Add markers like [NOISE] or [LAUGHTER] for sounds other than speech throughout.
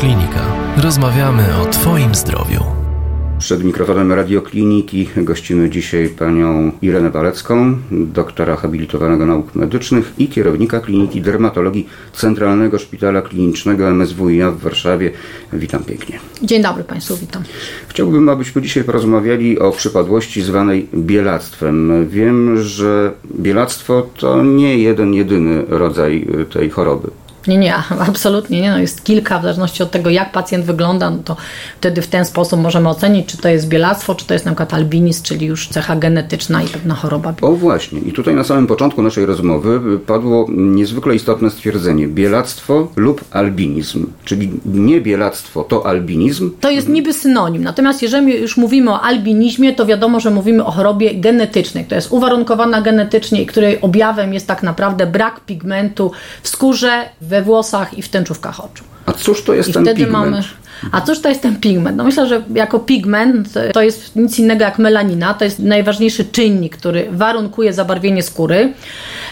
Radioklinika. Rozmawiamy o Twoim zdrowiu. Przed mikrofonem Radiokliniki gościmy dzisiaj panią Irenę Walecką, doktora habilitowanego nauk medycznych i kierownika Kliniki Dermatologii Centralnego Szpitala Klinicznego MSWiA w Warszawie. Witam pięknie. Dzień dobry Państwu, witam. Chciałbym, abyśmy dzisiaj porozmawiali o przypadłości zwanej bielactwem. Wiem, że bielactwo to nie jeden, jedyny rodzaj tej choroby. Nie, nie, [LAUGHS] absolutnie nie. No jest kilka, w zależności od tego, jak pacjent wygląda, no to wtedy w ten sposób możemy ocenić, czy to jest bielactwo, czy to jest na przykład albinizm, czyli już cecha genetyczna i pewna choroba. O właśnie. I tutaj na samym początku naszej rozmowy padło niezwykle istotne stwierdzenie. Bielactwo lub albinizm. Czyli nie bielactwo, to albinizm. To jest niby synonim. Natomiast jeżeli już mówimy o albinizmie, to wiadomo, że mówimy o chorobie genetycznej, która jest uwarunkowana genetycznie i której objawem jest tak naprawdę brak pigmentu w skórze, we włosach i w tęczówkach oczu. A cóż to jest I ten wtedy pigment? Mamy, a cóż to jest ten pigment? No myślę, że jako pigment to jest nic innego jak melanina. To jest najważniejszy czynnik, który warunkuje zabarwienie skóry,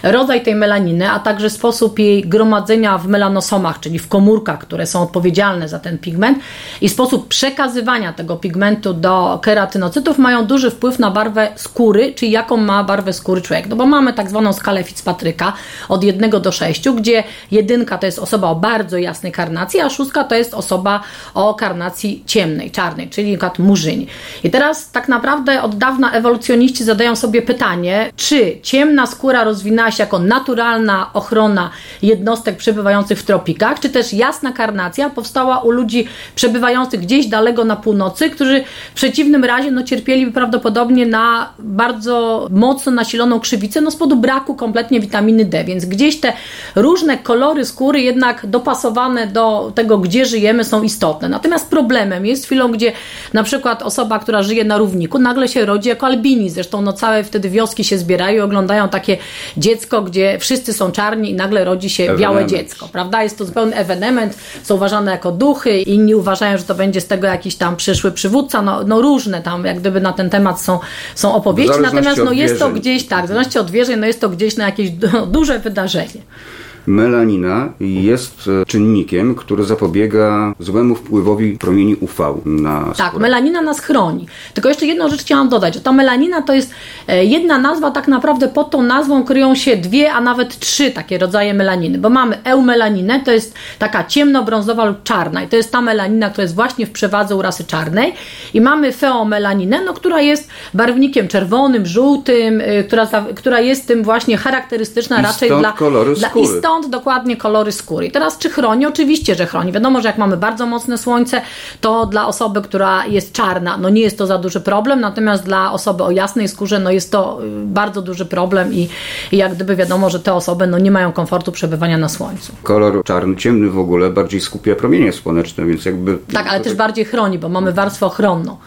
rodzaj tej melaniny, a także sposób jej gromadzenia w melanosomach, czyli w komórkach, które są odpowiedzialne za ten pigment i sposób przekazywania tego pigmentu do keratynocytów mają duży wpływ na barwę skóry, czyli jaką ma barwę skóry człowiek. No bo mamy tak zwaną skalę Fitzpatryka od 1 do 6, gdzie jedynka to jest osoba o bardzo jasnej karnacji, a szóstka to jest osoba o karnacji ciemnej, czarnej, czyli np. murzyni. I teraz tak naprawdę od dawna ewolucjoniści zadają sobie pytanie, czy ciemna skóra rozwinęła się jako naturalna ochrona jednostek przebywających w tropikach, czy też jasna karnacja powstała u ludzi przebywających gdzieś daleko na północy, którzy w przeciwnym razie no, cierpieli prawdopodobnie na bardzo mocno nasiloną krzywicę no, z powodu braku kompletnie witaminy D, więc gdzieś te różne kolory skóry jednak dopasowane do tego, gdzie żyjemy są istotne. Natomiast problemem jest chwilą, gdzie na przykład osoba, która żyje na równiku, nagle się rodzi jako albini. Zresztą no całe wtedy wioski się zbierają i oglądają takie dziecko, gdzie wszyscy są czarni i nagle rodzi się białe dziecko, prawda? Jest to zupełny ewenement, są uważane jako duchy, inni uważają, że to będzie z tego jakiś tam przyszły przywódca, no, no różne tam jak gdyby na ten temat są, są opowieści, natomiast no jest to gdzieś, tak, w zależności od wierzeń, no jest to gdzieś na jakieś [LAUGHS] duże wydarzenie melanina jest e, czynnikiem, który zapobiega złemu wpływowi promieni UV na skórę. Tak, melanina nas chroni. Tylko jeszcze jedną rzecz chciałam dodać, że ta melanina to jest e, jedna nazwa, tak naprawdę pod tą nazwą kryją się dwie, a nawet trzy takie rodzaje melaniny, bo mamy eumelaninę, to jest taka ciemnobrązowa lub czarna i to jest ta melanina, która jest właśnie w przewadze u rasy czarnej i mamy feomelaninę, no, która jest barwnikiem czerwonym, żółtym, e, która, która jest tym właśnie charakterystyczna raczej dla, kolory dla, skóry. Dokładnie kolory skóry. I teraz czy chroni? Oczywiście, że chroni. Wiadomo, że jak mamy bardzo mocne słońce, to dla osoby, która jest czarna, no nie jest to za duży problem, natomiast dla osoby o jasnej skórze, no jest to y, bardzo duży problem i, i jak gdyby wiadomo, że te osoby no nie mają komfortu przebywania na słońcu. Kolor czarny, ciemny w ogóle bardziej skupia promienie słoneczne, więc jakby... Tak, ale też bardziej chroni, bo mamy warstwę ochronną.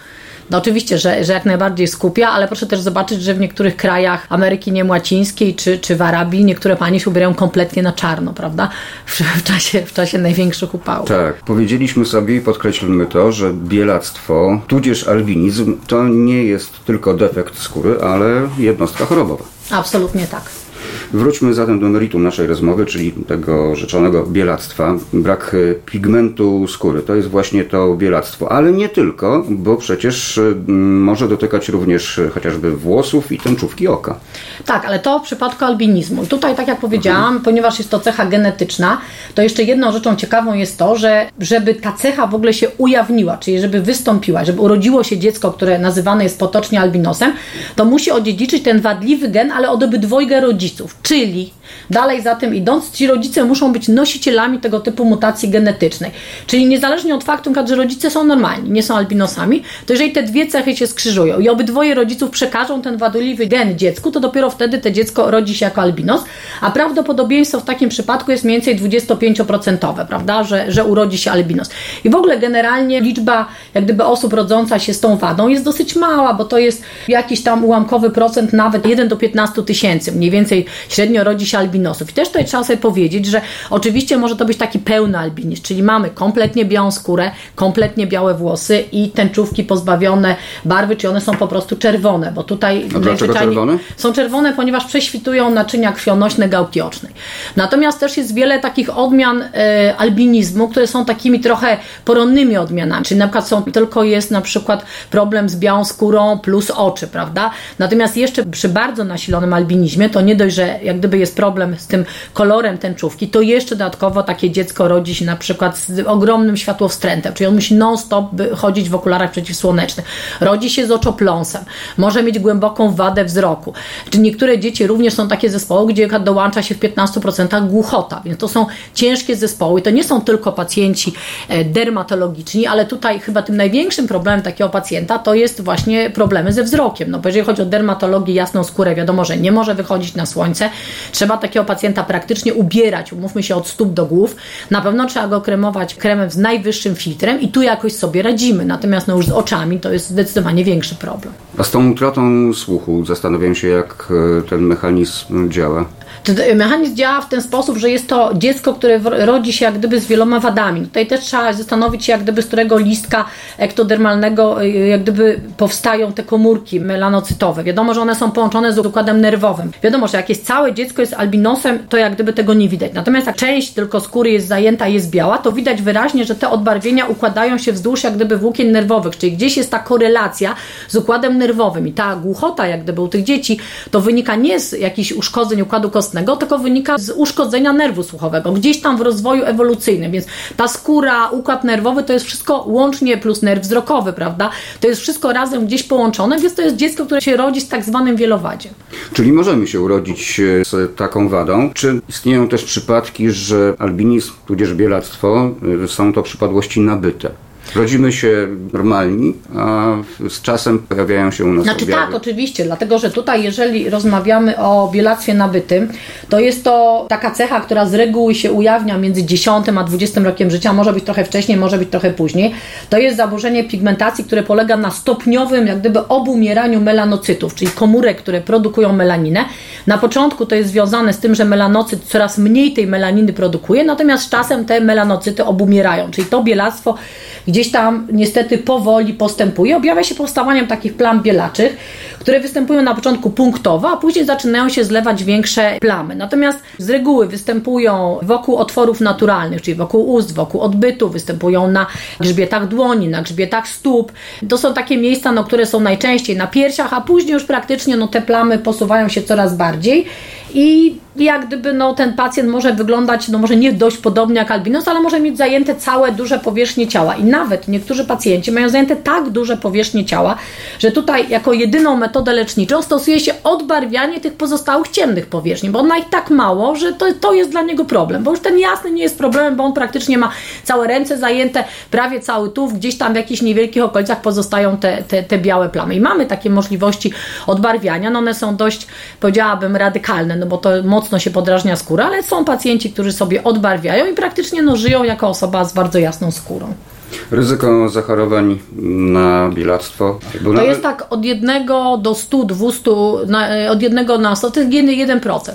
No oczywiście, że, że jak najbardziej skupia, ale proszę też zobaczyć, że w niektórych krajach Ameryki Niemłacińskiej czy, czy w Arabii niektóre panie się ubierają kompletnie na czarno, prawda? W, w, czasie, w czasie największych upałów. Tak. Powiedzieliśmy sobie i podkreślmy to, że bielactwo, tudzież albinizm, to nie jest tylko defekt skóry, ale jednostka chorobowa. Absolutnie tak. Wróćmy zatem do meritum naszej rozmowy, czyli tego rzeczonego bielactwa. Brak e, pigmentu skóry to jest właśnie to bielactwo, ale nie tylko, bo przecież może dotykać również e, chociażby włosów i tęczówki oka. Tak, ale to w przypadku albinizmu. I tutaj, tak jak powiedziałam, mhm. ponieważ jest to cecha genetyczna, to jeszcze jedną rzeczą ciekawą jest to, że żeby ta cecha w ogóle się ujawniła, czyli żeby wystąpiła, żeby urodziło się dziecko, które nazywane jest potocznie albinosem, to musi odziedziczyć ten wadliwy gen, ale od obydwojga rodziców. Czyli dalej za tym idąc, ci rodzice muszą być nosicielami tego typu mutacji genetycznej. Czyli niezależnie od faktu, że rodzice są normalni, nie są albinosami, to jeżeli te dwie cechy się skrzyżują i obydwoje rodziców przekażą ten wadliwy gen dziecku, to dopiero wtedy to dziecko rodzi się jako albinos, a prawdopodobieństwo w takim przypadku jest mniej więcej 25%, prawda, że, że urodzi się albinos. I w ogóle generalnie liczba jak gdyby osób rodząca się z tą wadą jest dosyć mała, bo to jest jakiś tam ułamkowy procent, nawet 1 do 15 tysięcy. Mniej więcej średnio rodzi się albinosów. I też tutaj trzeba sobie powiedzieć, że oczywiście może to być taki pełny albinizm, czyli mamy kompletnie białą skórę, kompletnie białe włosy i tęczówki pozbawione barwy, czy one są po prostu czerwone, bo tutaj A dlaczego czerwone? są czerwone, ponieważ prześwitują naczynia krwionośne gałki ocznej. Natomiast też jest wiele takich odmian e, albinizmu, które są takimi trochę poronnymi odmianami, czyli na przykład są, tylko jest na przykład problem z białą skórą plus oczy, prawda? Natomiast jeszcze przy bardzo nasilonym albinizmie, to nie dość, że jak gdyby jest problem z tym kolorem tęczówki, to jeszcze dodatkowo takie dziecko rodzi się na przykład z ogromnym światłowstrętem, czyli on musi non-stop chodzić w okularach przeciwsłonecznych. Rodzi się z oczopląsem, może mieć głęboką wadę wzroku. Czy niektóre dzieci również są takie zespoły, gdzie dołącza się w 15% głuchota, więc to są ciężkie zespoły. To nie są tylko pacjenci e, dermatologiczni, ale tutaj chyba tym największym problemem takiego pacjenta to jest właśnie problemy ze wzrokiem. No bo jeżeli chodzi o dermatologię, jasną skórę, wiadomo, że nie może wychodzić na słońce. Trzeba takiego pacjenta praktycznie ubierać, umówmy się, od stóp do głów. Na pewno trzeba go kremować kremem z najwyższym filtrem i tu jakoś sobie radzimy. Natomiast no już z oczami to jest zdecydowanie większy problem. A z tą utratą słuchu zastanawiam się, jak e, ten mechanizm działa. Mechanizm działa w ten sposób, że jest to dziecko, które rodzi się jak gdyby z wieloma wadami. Tutaj też trzeba zastanowić się, jak gdyby z którego listka ektodermalnego y, jak gdyby powstają te komórki melanocytowe. Wiadomo, że one są połączone z układem nerwowym. Wiadomo, że jak jest całe dziecko jest albinosem, to jak gdyby tego nie widać. Natomiast jak część tylko skóry jest zajęta, jest biała, to widać wyraźnie, że te odbarwienia układają się wzdłuż jak gdyby włókien nerwowych, czyli gdzieś jest ta korelacja z układem nerwowym i ta głuchota jak gdyby u tych dzieci, to wynika nie z jakichś uszkodzeń układu kostnego, tylko wynika z uszkodzenia nerwu słuchowego, gdzieś tam w rozwoju ewolucyjnym, więc ta skóra, układ nerwowy to jest wszystko łącznie plus nerw wzrokowy, prawda? To jest wszystko razem gdzieś połączone, więc to jest dziecko, które się rodzi z tak zwanym wielowadziem. Czyli możemy się urodzić e, z taką wadą. Czy istnieją też przypadki, że albinizm tudzież bielactwo e, są to przypadłości nabyte? Rodzimy się normalni, a z czasem pojawiają się u nas Znaczy objawy. tak, oczywiście, dlatego że tutaj jeżeli rozmawiamy o bielactwie nabytym, to jest to taka cecha, która z reguły się ujawnia między 10 a 20 rokiem życia, może być trochę wcześniej, może być trochę później. To jest zaburzenie pigmentacji, które polega na stopniowym jak gdyby obumieraniu melanocytów, czyli komórek, które produkują melaninę. Na początku to jest związane z tym, że melanocyt coraz mniej tej melaniny produkuje, natomiast z czasem te melanocyty obumierają, czyli to bielactwo gdzieś tam niestety powoli postępuje. Objawia się powstawaniem takich plam bielaczych, które występują na początku punktowo, a później zaczynają się zlewać większe plamy. Natomiast z reguły występują wokół otworów naturalnych, czyli wokół ust, wokół odbytu, występują na grzbietach dłoni, na grzbietach stóp. To są takie miejsca, no, które są najczęściej na piersiach, a później już praktycznie no, te plamy posuwają się coraz bardziej i jak gdyby no, ten pacjent może wyglądać, no może nie dość podobnie jak albinos, ale może mieć zajęte całe duże powierzchnie ciała. I nawet niektórzy pacjenci mają zajęte tak duże powierzchnie ciała, że tutaj jako jedyną metodę leczniczą stosuje się odbarwianie tych pozostałych ciemnych powierzchni, bo on ma ich tak mało, że to, to jest dla niego problem, bo już ten jasny nie jest problemem, bo on praktycznie ma całe ręce zajęte, prawie cały tuw, gdzieś tam w jakichś niewielkich okolicach pozostają te, te, te białe plamy. I mamy takie możliwości odbarwiania, no one są dość, powiedziałabym, radykalne, no bo to mocno się podrażnia skóra, ale są pacjenci, którzy sobie odbarwiają i praktycznie no, żyją jako osoba z bardzo jasną skórą. Ryzyko zachorowań na bielactwo? To na- jest tak od 1 do 100, 200, na, e, od 1 na 100, to jest 1%.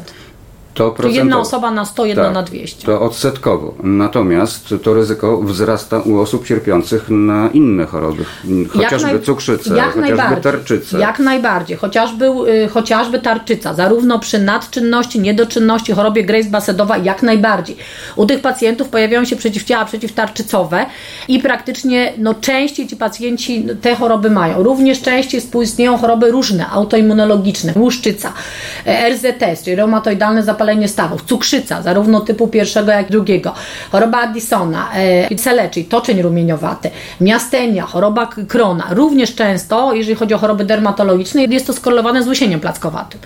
To jedna osoba na 100, jedna Tak, na 200. To odsetkowo. Natomiast to ryzyko wzrasta u osób cierpiących na inne choroby. Chociażby naj- cukrzycę, jak chociażby tarczycę. Jak najbardziej. Chociażby, y, chociażby tarczyca, zarówno przy nadczynności, niedoczynności, chorobie Grace Basedowa, jak najbardziej. U tych pacjentów pojawiają się przeciwciała przeciwtarczycowe i praktycznie no, częściej ci pacjenci te choroby mają. Również częściej współistnieją choroby różne, autoimmunologiczne, łuszczyca, e, RZS, czyli reumatoidalne zapalenie stawów, cukrzyca, zarówno typu pierwszego, jak i drugiego, choroba Addisona, CLE, czyli toczeń rumieniowate, miastenia, choroba Krona. Również często, jeżeli chodzi o choroby dermatologiczne, jest to skorelowane z łysieniem plackowatym.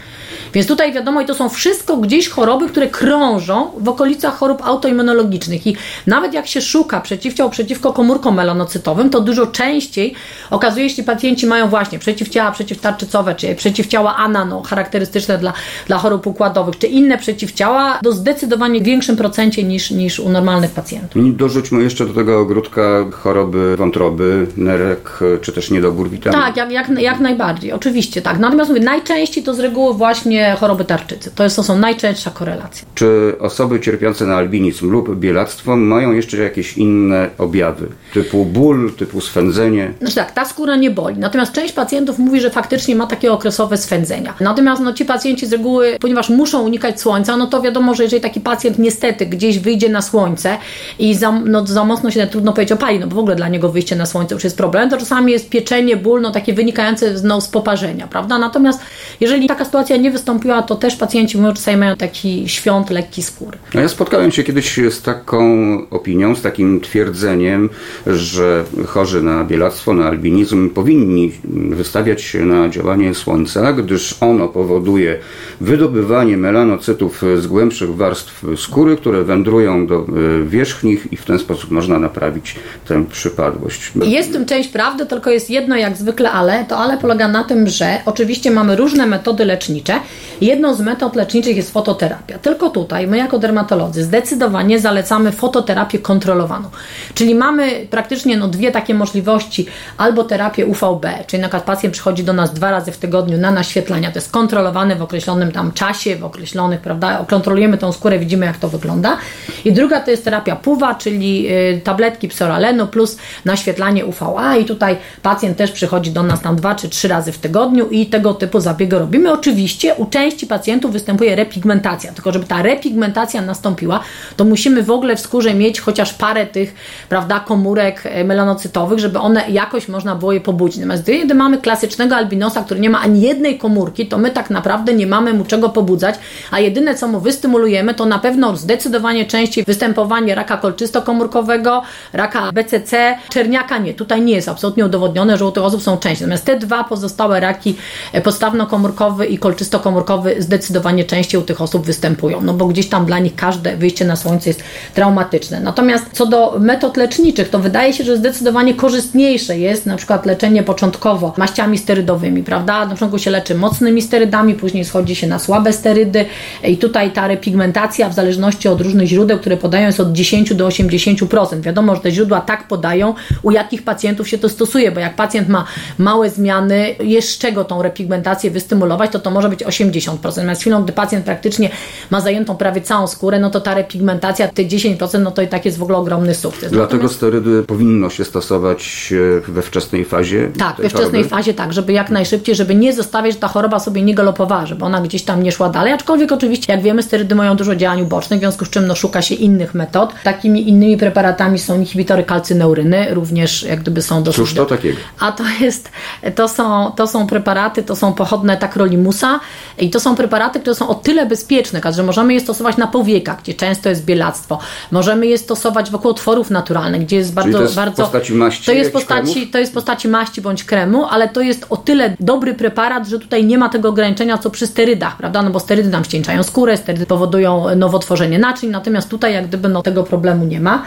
Więc tutaj wiadomo, i to są wszystko gdzieś choroby, które krążą w okolicach chorób autoimmunologicznych. I nawet jak się szuka przeciwciał przeciwko komórkom melanocytowym, to dużo częściej okazuje się, że pacjenci mają właśnie przeciwciała przeciwtarczycowe, czy przeciwciała anano, charakterystyczne dla, dla chorób układowych, czy inne przeciwciała do zdecydowanie większym procencie niż, niż u normalnych pacjentów. I dorzućmy jeszcze do tego ogródka choroby wątroby, nerek, czy też niedobór witamin. Tak, jak, jak, jak najbardziej, oczywiście tak. Natomiast mówię, najczęściej to z reguły właśnie choroby tarczycy. To, jest, to są najczęstsza korelacje. Czy osoby cierpiące na albinizm lub bielactwo mają jeszcze jakieś inne objawy, typu ból, typu swędzenie? Znaczy tak, ta skóra nie boli. Natomiast część pacjentów mówi, że faktycznie ma takie okresowe swędzenia. Natomiast no, ci pacjenci z reguły, ponieważ muszą unikać słońca, no to wiadomo, że jeżeli taki pacjent niestety gdzieś wyjdzie na słońce i za, no, za mocno się trudno powiedzieć opali, no bo w ogóle dla niego wyjście na słońce już jest problem, to czasami jest pieczenie, ból, no takie wynikające no, z poparzenia, prawda? Natomiast jeżeli taka sytuacja nie wystąpiła, to też pacjenci mówią, czasami mają taki świąt lekki skóry. No ja spotkałem się kiedyś z taką opinią, z takim twierdzeniem, że chorzy na bielactwo, na albinizm powinni wystawiać się na działanie słońca, gdyż ono powoduje wydobywanie melanocytów z głębszych warstw skóry, które wędrują do e, wierzchnich i w ten sposób można naprawić tę przypadłość. Jest w tym część prawdy, tylko jest jedno jak zwykle ale. To ale polega na tym, że oczywiście mamy różne metody lecznicze. Jedną z metod leczniczych jest fototerapia. Tylko tutaj my jako dermatolodzy zdecydowanie zalecamy fototerapię kontrolowaną. Czyli mamy praktycznie no, dwie takie możliwości. Albo terapię UVB, czyli na przykład pacjent przychodzi do nas dwa razy w tygodniu na naświetlania. To jest kontrolowane w określonym tam czasie, w określonych, prawda, kontrolujemy tą skórę, widzimy jak to wygląda. I druga to jest terapia PUWA, czyli y, tabletki psoralenu plus naświetlanie UVA i tutaj pacjent też przychodzi do nas tam dwa czy trzy razy w tygodniu i tego typu zabiegi robimy. Oczywiście u części pacjentów występuje repigmentacja, tylko żeby ta repigmentacja nastąpiła, to musimy w ogóle w skórze mieć chociaż parę tych, prawda, komórek e, melanocytowych, żeby one jakoś można było je pobudzić. Natomiast gdy mamy klasycznego albinosa, który nie ma ani jednej komórki, to my tak naprawdę nie mamy mu czego pobudzać, a jedyne co mu wystymulujemy, to na pewno zdecydowanie występowanie raka kolczystokomórkowego, raka BCC, czerniaka nie. Tutaj nie jest absolutnie udowodnione, że u tych osób są częściej. Natomiast te dwa pozostałe raki e, podstawnokomórkowy i kolczystokomórkowy zdecydowanie częściej u tych osób występują, no bo gdzieś tam dla nich każde wyjście na słońce jest traumatyczne. Natomiast co do metod leczniczych, to wydaje się, że zdecydowanie korzystniejsze jest na przykład leczenie początkowo maściami sterydowymi, prawda? Na początku się leczy mocnymi sterydami, później schodzi się na słabe sterydy i tutaj ta repigmentacja w zależności od różnych źródeł, które podają jest od 10 do 80%. Wiadomo, że te źródła tak podają, u jakich pacjentów się to stosuje, bo jak pacjent ma małe zmiany, jest z czego tą repigmentację wystymulować, to to może być 80%. Natomiast chwilą, gdy pacjent praktycznie ma zajętą prawie całą skórę, no to ta repigmentacja, te 10%, no to i tak jest w ogóle ogromny sukces. Dlatego Natomiast... sterydy powinno się stosować e, we wczesnej fazie? Tak, we wczesnej choroby? fazie tak, żeby jak najszybciej, żeby nie zostawiać, że ta choroba sobie nie galopowała, żeby ona gdzieś tam nie szła dalej, aczkolwiek oczywiście, jak wiemy, sterydy mają dużo działań ubocznych, w związku z czym no, szuka się innych metod. Takimi innymi preparatami są inhibitory kalcyneuryny, również jak gdyby są dosyć... Cóż to takiego? A to jest, to są, to są preparaty, to są pochodne takrolimusa i to są preparaty, które są o tyle bezpieczne, że możemy je stosować na powiekach, gdzie często jest bielactwo. Możemy je stosować wokół otworów naturalnych, gdzie jest bardzo... to jest bardzo, postaci maści to jest postaci, to jest postaci maści bądź kremu, ale to jest o tyle dobry preparat, że tutaj nie ma tego ograniczenia, co przy sterydach, prawda? No bo sterydy nam ścieńczają skórę, sterydy powodują nowotworzenie naczyń, natomiast tutaj jak gdyby no, tego problemu nie ma.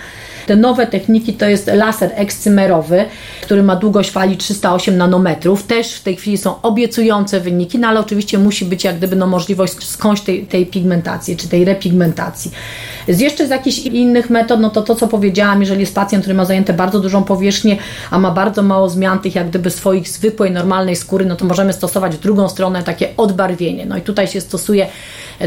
Te nowe techniki to jest laser ekscymerowy, który ma długość fali 308 nanometrów. Też w tej chwili są obiecujące wyniki, no ale oczywiście musi być jak gdyby no możliwość skądś tej, tej pigmentacji, czy tej repigmentacji. Z jeszcze z jakichś innych metod, no to to, co powiedziałam, jeżeli jest pacjent, który ma zajęte bardzo dużą powierzchnię, a ma bardzo mało zmian tych jak gdyby swoich zwykłej, normalnej skóry, no to możemy stosować w drugą stronę takie odbarwienie. No i tutaj się stosuje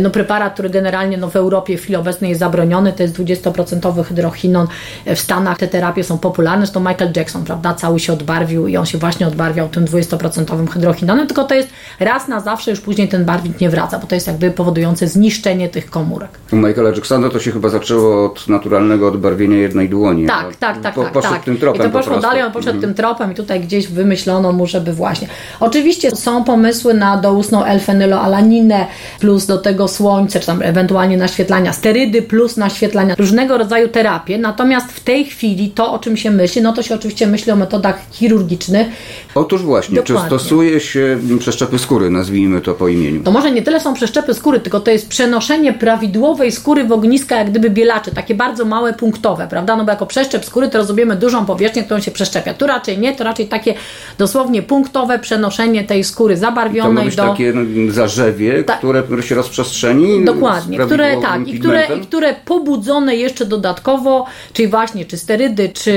no, preparat, który generalnie no, w Europie w chwili obecnej jest zabroniony, to jest 20% hydrochinon. W Stanach te terapie są popularne, to Michael Jackson, prawda, cały się odbarwił i on się właśnie odbarwiał tym 20% hydrochinonem, tylko to jest raz na zawsze, już później ten barwnik nie wraca, bo to jest jakby powodujące zniszczenie tych komórek. U Michaela Jacksona to się chyba zaczęło od naturalnego odbarwienia jednej dłoni. Tak, no, tak, tak. Po, tak, poszedł tak. tym tropem I to poszło po dalej, on poszedł mm. tym tropem i tutaj gdzieś wymyślono mu, żeby właśnie. Oczywiście są pomysły na doustną L-fenyloalaninę plus do tego słońce, czy tam ewentualnie naświetlania sterydy plus naświetlania, różnego rodzaju terapie. Natomiast w tej chwili to, o czym się myśli, no to się oczywiście myśli o metodach chirurgicznych. Otóż właśnie, Dokładnie. czy stosuje się przeszczepy skóry, nazwijmy to po imieniu? To może nie tyle są przeszczepy skóry, tylko to jest przenoszenie prawidłowej skóry w ogniska, jak gdyby bielacze, takie bardzo małe, punktowe, prawda? No bo jako przeszczep skóry to rozumiemy dużą powierzchnię, którą się przeszczepia. Tu raczej nie, to raczej takie dosłownie punktowe przenoszenie tej skóry zabarwionej to ma być do... takie zarzewie, Ta... które się rozprzestrzenia przestrzeni. Dokładnie, które, tak, i które, i które pobudzone jeszcze dodatkowo, czyli właśnie czy sterydy, czy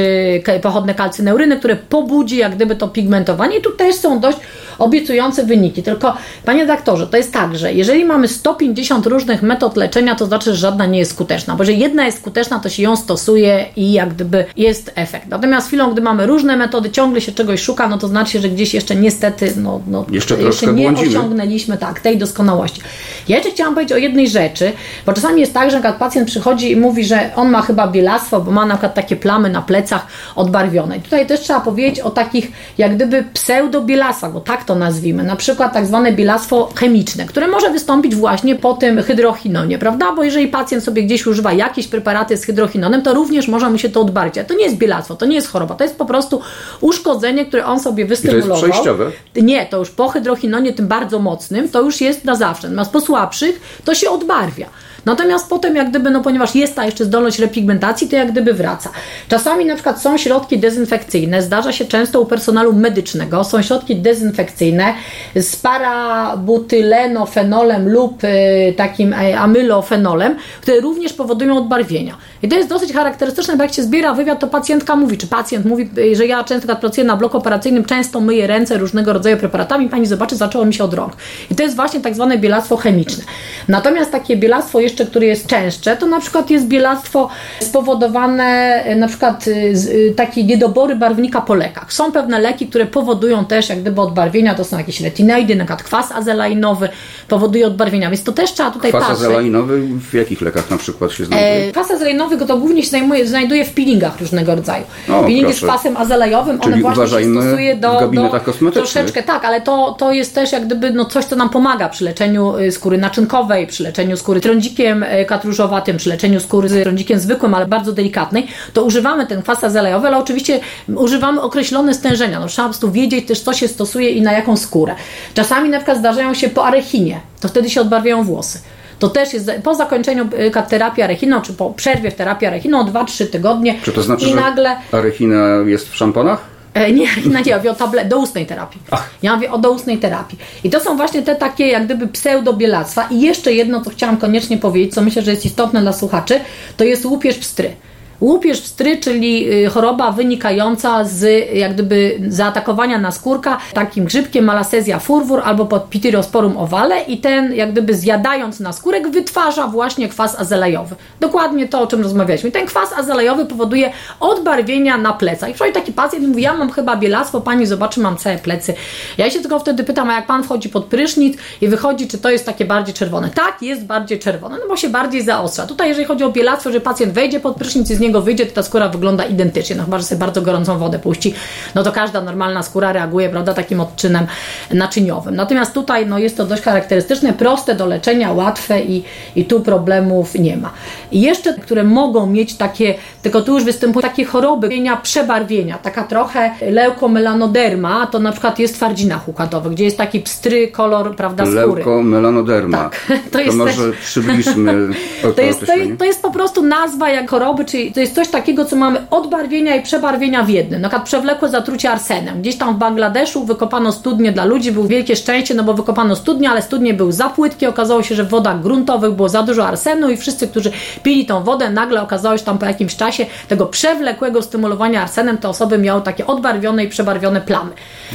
pochodne kalcyneuryny, które pobudzi jak gdyby to pigmentowanie. I tu też są dość obiecujące wyniki. Tylko, panie doktorze, to jest tak, że jeżeli mamy 150 różnych metod leczenia, to znaczy, że żadna nie jest skuteczna, bo jeżeli jedna jest skuteczna, to się ją stosuje i jak gdyby jest efekt. Natomiast chwilą, gdy mamy różne metody, ciągle się czegoś szuka, no to znaczy, że gdzieś jeszcze niestety, no, no Jeszcze troszkę nie błądzimy. osiągnęliśmy tak, tej doskonałości. Ja jeszcze chciałam powiedzieć o jednej rzeczy, bo czasami jest tak, że na pacjent przychodzi i mówi, że on ma chyba bielactwo, bo ma na przykład takie plamy na plecach odbarwione. I tutaj też trzeba powiedzieć o takich jak gdyby pseudobielactwach, bo tak to nazwijmy, na przykład tak zwane bielactwo chemiczne, które może wystąpić właśnie po tym hydrochinonie, prawda? Bo jeżeli pacjent sobie gdzieś używa jakieś preparaty z hydrochinonem, to również może mu się to odbarwić. Ale to nie jest bielactwo, to nie jest choroba, to jest po prostu uszkodzenie, które on sobie wystymulował. przejściowe? Nie, to już po hydrochinonie, tym bardzo mocnym, to już jest na zawsze. Natomiast po słabszych to się odbarwia. Natomiast potem, jak gdyby, no ponieważ jest ta jeszcze zdolność repigmentacji, to jak gdyby wraca. Czasami na przykład są środki dezynfekcyjne, zdarza się często u personelu medycznego, są środki dezynfekcyjne z parabutylenofenolem lub y, takim e, amylofenolem, które również powodują odbarwienia. I to jest dosyć charakterystyczne, bo jak się zbiera wywiad, to pacjentka mówi, czy pacjent mówi, y, że ja często pracuję na bloku operacyjnym, często myję ręce różnego rodzaju preparatami, pani zobaczy, zaczęło mi się od rąk. I to jest właśnie tak zwane bielactwo chemiczne. Natomiast takie bielactwo jeszcze, które jest częstsze, to na przykład jest bielactwo spowodowane y, na przykład z, y, takie niedobory barwnika po lekach. Są pewne leki, które powodują też jak gdyby odbarwienia, to są jakieś retinoidy, na przykład kwas azelainowy powoduje odbarwienia, więc to też trzeba tutaj Kwas patrzeć. azelainowy w jakich lekach na przykład się znajduje? E, Kwas azelainowy to głównie się zajmuje, znajduje w peelingach różnego rodzaju. O, Peeling jest proszę. kwasem azalejowym, Czyli one właśnie się stosuje do, w gabinetach do kosmetycznych. troszeczkę tak, ale to, to jest też jak gdyby no coś, co nam pomaga przy leczeniu y, skóry naczynkowej, przy leczeniu skóry trądzikiem y, katrużowatym, przy leczeniu skóry z trądzikiem zwykłym, ale bardzo delikatnej, to używamy ten kwas azalejowy, ale oczywiście używamy określone stężenia. No, trzeba po prostu wiedzieć też, co się stosuje i na jaką skórę. Czasami na przykład zdarzają się po arechinie, to wtedy się odbarwiają włosy. To też jest po zakończeniu y, terapii arechiną, czy po przerwie w terapii arechiną 2-3 tygodnie Czy to znaczy, i nagle arechina jest w szamponach? E, Nie, nie, [LAUGHS] nie, ja mówię o tablet, doustnej terapii. Ja mówię o doustnej terapii. I to są właśnie te takie jak gdyby pseudobielactwa. I jeszcze jedno, co chciałam koniecznie powiedzieć, co myślę, że jest istotne dla słuchaczy, to jest łupież pstry. Łupież pstry, czyli y, choroba wynikająca z jak gdyby zaatakowania naskórka takim grzybkiem Malassezia furwur albo pod Pityrosporum ovale i ten jak gdyby zjadając naskórek wytwarza właśnie kwas azelajowy. Dokładnie to, o czym rozmawialiśmy. Ten kwas azelajowy powoduje odbarwienia na plecach. I wczoraj taki pacjent mówi, ja mam chyba bielactwo, pani zobaczy, mam całe plecy. Ja się tylko wtedy pytam, a jak pan wchodzi pod prysznic i wychodzi, czy to jest takie bardziej czerwone? Tak, jest bardziej czerwone, no bo się bardziej zaostrza. Tutaj jeżeli chodzi o bielactwo, że pacjent wejdzie pod prysznic i z niego wyjdzie, to ta skóra wygląda identycznie. No chyba, że sobie bardzo gorącą wodę puści, no to każda normalna skóra reaguje, prawda, takim odczynem naczyniowym. Natomiast tutaj, no jest to dość charakterystyczne, proste do leczenia, łatwe i, i tu problemów nie ma. I jeszcze, które mogą mieć takie, tylko tu już występują takie choroby, przebarwienia, taka trochę leukomelanoderma, to na przykład jest twardzinach układowych, gdzie jest taki pstry kolor, prawda, skóry. Leukomelanoderma. Tak, [LAUGHS] to to jest może też- przybliżmy to, [LAUGHS] To jest, to, to jest po prostu nazwa jak choroby, czyli to jest coś takiego, co mamy odbarwienia i przebarwienia w jednym. Na przykład przewlekłe zatrucie arsenem. Gdzieś tam w Bangladeszu wykopano studnie dla ludzi, było wielkie szczęście, no bo wykopano studnie, ale studnie były za płytkie. Okazało się, że w wodach gruntowych było za dużo arsenu i wszyscy, którzy pili tą wodę, nagle okazało się że tam po jakimś czasie tego przewlekłego stymulowania arsenem, te osoby miały takie odbarwione i przebarwione plamy.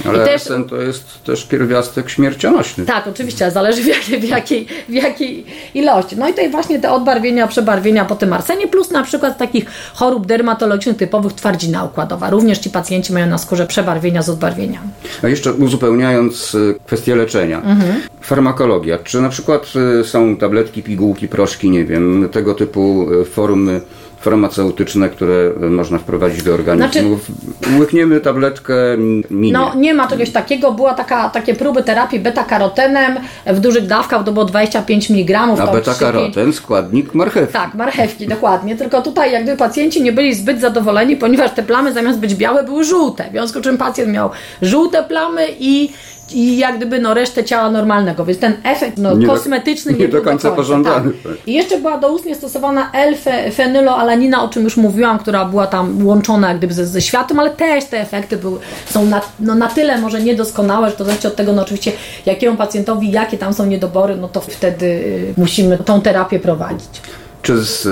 Ale I też, arsen to jest też pierwiastek śmiercionośny. tak, oczywiście, ale zależy w jakiej, w, jakiej, w jakiej ilości. No i tutaj właśnie te odbarwienia, przebarwienia po tym arsenie, plus na przykład takich chorób dermatologicznych typowych twardzina układowa. Również ci pacjenci mają na skórze przebarwienia z odbarwieniami. A jeszcze uzupełniając y, kwestię leczenia. Mhm. Farmakologia. Czy na przykład y, są tabletki, pigułki, proszki, nie wiem, tego typu y, formy farmaceutyczne, które y, można wprowadzić do organizmu? Łykniemy tabletkę, minie. No nie ma czegoś takiego. Była taka, takie próby terapii beta-karotenem w dużych dawkach, to było 25 mg. A beta-karoten, składnik marchewki. Tak, marchewki, dokładnie. Tylko tutaj jak gdyby pacjenci nie byli zbyt zadowoleni, ponieważ te plamy zamiast być białe były żółte. W związku z czym pacjent miał żółte plamy i i jak gdyby no, resztę ciała normalnego, więc ten efekt no, Nie do- kosmetyczny nie nie, do był końca pożądany, tak. I jeszcze była doustnie stosowana L-fenyloalanina, o czym już mówiłam, która była tam łączona jak gdyby ze, ze światłem, ale też te efekty były, są na, no, na tyle może niedoskonałe, że to zależy od tego, no oczywiście jakiemu pacjentowi, jakie tam są niedobory, no to wtedy y, musimy tą terapię prowadzić. Czy z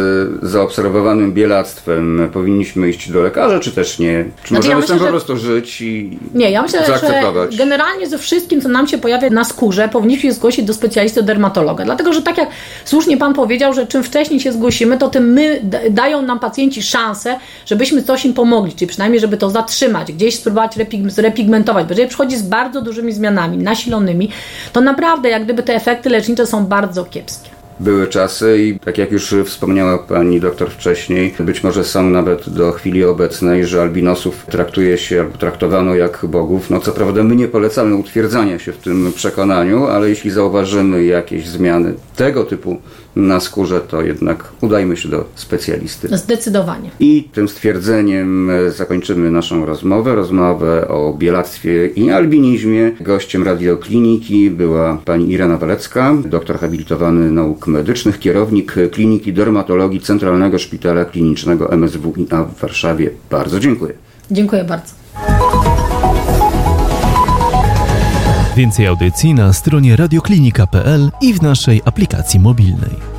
zaobserwowanym bielactwem powinniśmy iść do lekarza, czy też nie? Czy Znaczy, możemy ja z tym myślę, po prostu żyć i Nie, ja myślę, zaakceptować? że generalnie ze wszystkim, co nam się pojawia na skórze, powinniśmy się zgłosić do specjalisty dermatologa. Dlatego, że tak jak słusznie Pan powiedział, że czym wcześniej się zgłosimy, to tym my dają nam pacjenci szansę, żebyśmy coś im pomogli, czyli przynajmniej, żeby to zatrzymać, gdzieś spróbować repig- zrepigmentować. Bo jeżeli przychodzi z bardzo dużymi zmianami, nasilonymi, to naprawdę jak gdyby te efekty lecznicze są bardzo kiepskie. Były czasy i tak jak już wspomniała pani doktor wcześniej, być może są nawet do chwili obecnej, że albinosów traktuje się albo traktowano jak bogów. No co prawda my nie polecamy utwierdzania się w tym przekonaniu, ale jeśli zauważymy jakieś zmiany tego typu na skórze, to jednak udajmy się do specjalisty. Zdecydowanie. I tym stwierdzeniem zakończymy naszą rozmowę, rozmowę o bielactwie i albinizmie. Gościem radiokliniki była pani Irena Walecka, doktor habilitowany nauk medycznych, kierownik Kliniki Dermatologii Centralnego Szpitala Klinicznego MSWiA w Warszawie. Bardzo dziękuję. Dziękuję bardzo. Więcej audycji na stronie radioklinika.pl i w naszej aplikacji mobilnej.